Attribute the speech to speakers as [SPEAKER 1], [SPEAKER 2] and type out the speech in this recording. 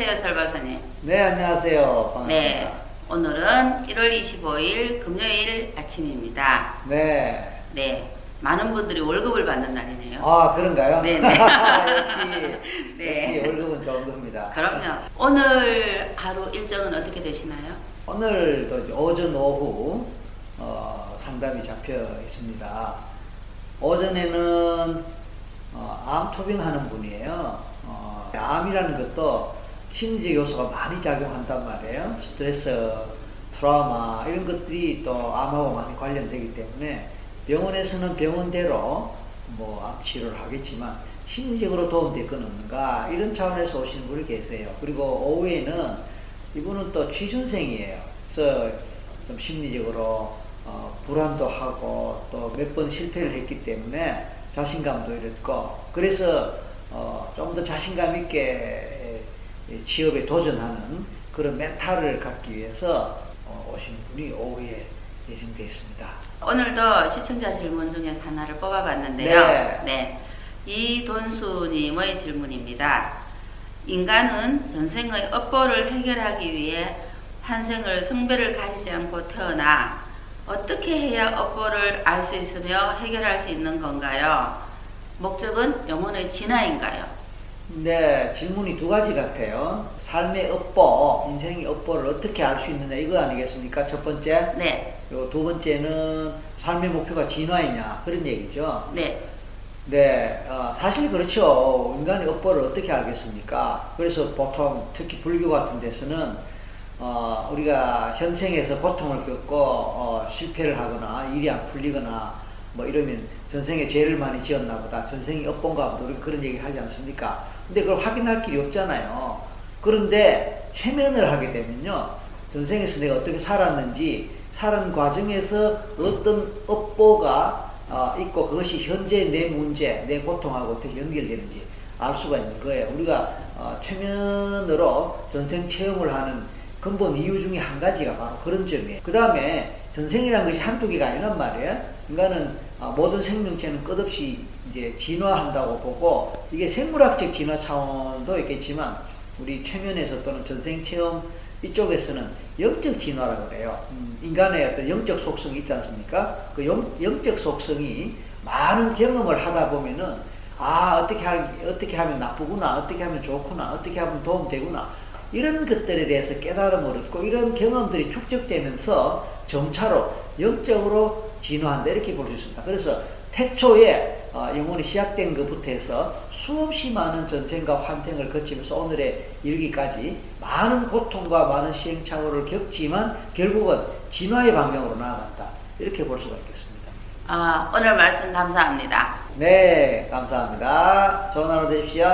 [SPEAKER 1] 안녕하세요, 설 박사님.
[SPEAKER 2] 네, 안녕하세요. 반갑습니다.
[SPEAKER 1] 네, 오늘은 1월 25일 금요일 아침입니다.
[SPEAKER 2] 네.
[SPEAKER 1] 네, 많은 분들이 월급을 받는 날이네요.
[SPEAKER 2] 아, 그런가요?
[SPEAKER 1] 네, 네.
[SPEAKER 2] 역시,
[SPEAKER 1] 네.
[SPEAKER 2] 역시 월급은 좋은 겁니다.
[SPEAKER 1] 그럼요. 오늘 하루 일정은 어떻게 되시나요?
[SPEAKER 2] 오늘도 오전, 오후, 어, 상담이 잡혀 있습니다. 오전에는, 어, 암 초빙하는 분이에요. 어, 암이라는 것도 심리적 요소가 많이 작용한단 말이에요. 스트레스, 트라우마, 이런 것들이 또 암하고 많이 관련되기 때문에 병원에서는 병원대로 뭐 암 치료를 하겠지만 심리적으로 도움될 건 없는가 이런 차원에서 오시는 분이 계세요. 그리고 오후에는 이분은 또 취준생이에요. 그래서 좀 심리적으로 어, 불안도 하고 또 몇 번 실패를 했기 때문에 자신감도 잃었고 그래서 어, 좀 더 자신감 있게 에, 취업에 도전하는 그런 멘탈을 갖기 위해서 어, 오시는 분이 오후에 예정되어 있습니다.
[SPEAKER 1] 오늘도 시청자 질문 중에서 하나를 뽑아봤는데요.
[SPEAKER 2] 네.
[SPEAKER 1] 네. 이돈수님의 질문입니다. 인간은 전생의 업보를 해결하기 위해 환생을 성별을 가리지 않고 태어나 어떻게 해야 업보를 알 수 있으며 해결할 수 있는 건가요? 목적은 영혼의 진화인가요?
[SPEAKER 2] 네, 질문이 두 가지 같아요. 삶의 업보, 인생의 업보를 어떻게 알 수 있느냐 이거 아니겠습니까? 첫 번째.
[SPEAKER 1] 네,
[SPEAKER 2] 두 번째는 삶의 목표가 진화이냐 그런 얘기죠.
[SPEAKER 1] 네,
[SPEAKER 2] 네, 어, 사실 그렇죠. 인간의 업보를 어떻게 알겠습니까? 그래서 보통 특히 불교 같은 데서는 어, 우리가 현생에서 고통을 겪고 어, 실패를 하거나 일이 안 풀리거나 뭐 이러면 전생에 죄를 많이 지었나 보다. 전생이 업본가 보다. 그런 얘기 하지 않습니까? 근데 그걸 확인할 길이 없잖아요. 그런데 최면을 하게 되면요. 전생에서 내가 어떻게 살았는지 사는 과정에서 어떤 업보가 어, 있고 그것이 현재 내 문제, 내 고통하고 어떻게 연결되는지 알 수가 있는 거예요. 우리가 어, 최면으로 전생 체험을 하는 근본 이유 중에 한 가지가 바로 그런 점이에요. 그 다음에 전생이라는 것이 한두 개가 아니란 말이에요. 인간은 어, 모든 생명체는 끝없이 이제 진화한다고 보고 이게 생물학적 진화 차원도 있겠지만 우리 최면에서 또는 전생 체험 이쪽에서는 영적 진화라고 그래요. 음, 인간의 어떤 영적 속성이 있지 않습니까? 그 영, 영적 속성이 많은 경험을 하다 보면은 아 어떻게 하, 어떻게 하면 나쁘구나, 어떻게 하면 좋구나, 어떻게 하면 도움 되구나 이런 것들에 대해서 깨달음을 얻고 이런 경험들이 축적되면서 점차로 영적으로 진화한다 이렇게 볼 수 있습니다. 그래서 태초에 어, 영혼이 시작된 것부터 해서 수없이 많은 전생과 환생을 거치면서 오늘에 이르기까지 많은 고통과 많은 시행착오를 겪지만 결국은 진화의 방향으로 나아간다 이렇게 볼 수가 있겠습니다.
[SPEAKER 1] 아, 오늘 말씀 감사합니다.
[SPEAKER 2] 네, 감사합니다. 좋은 하루 되십시오.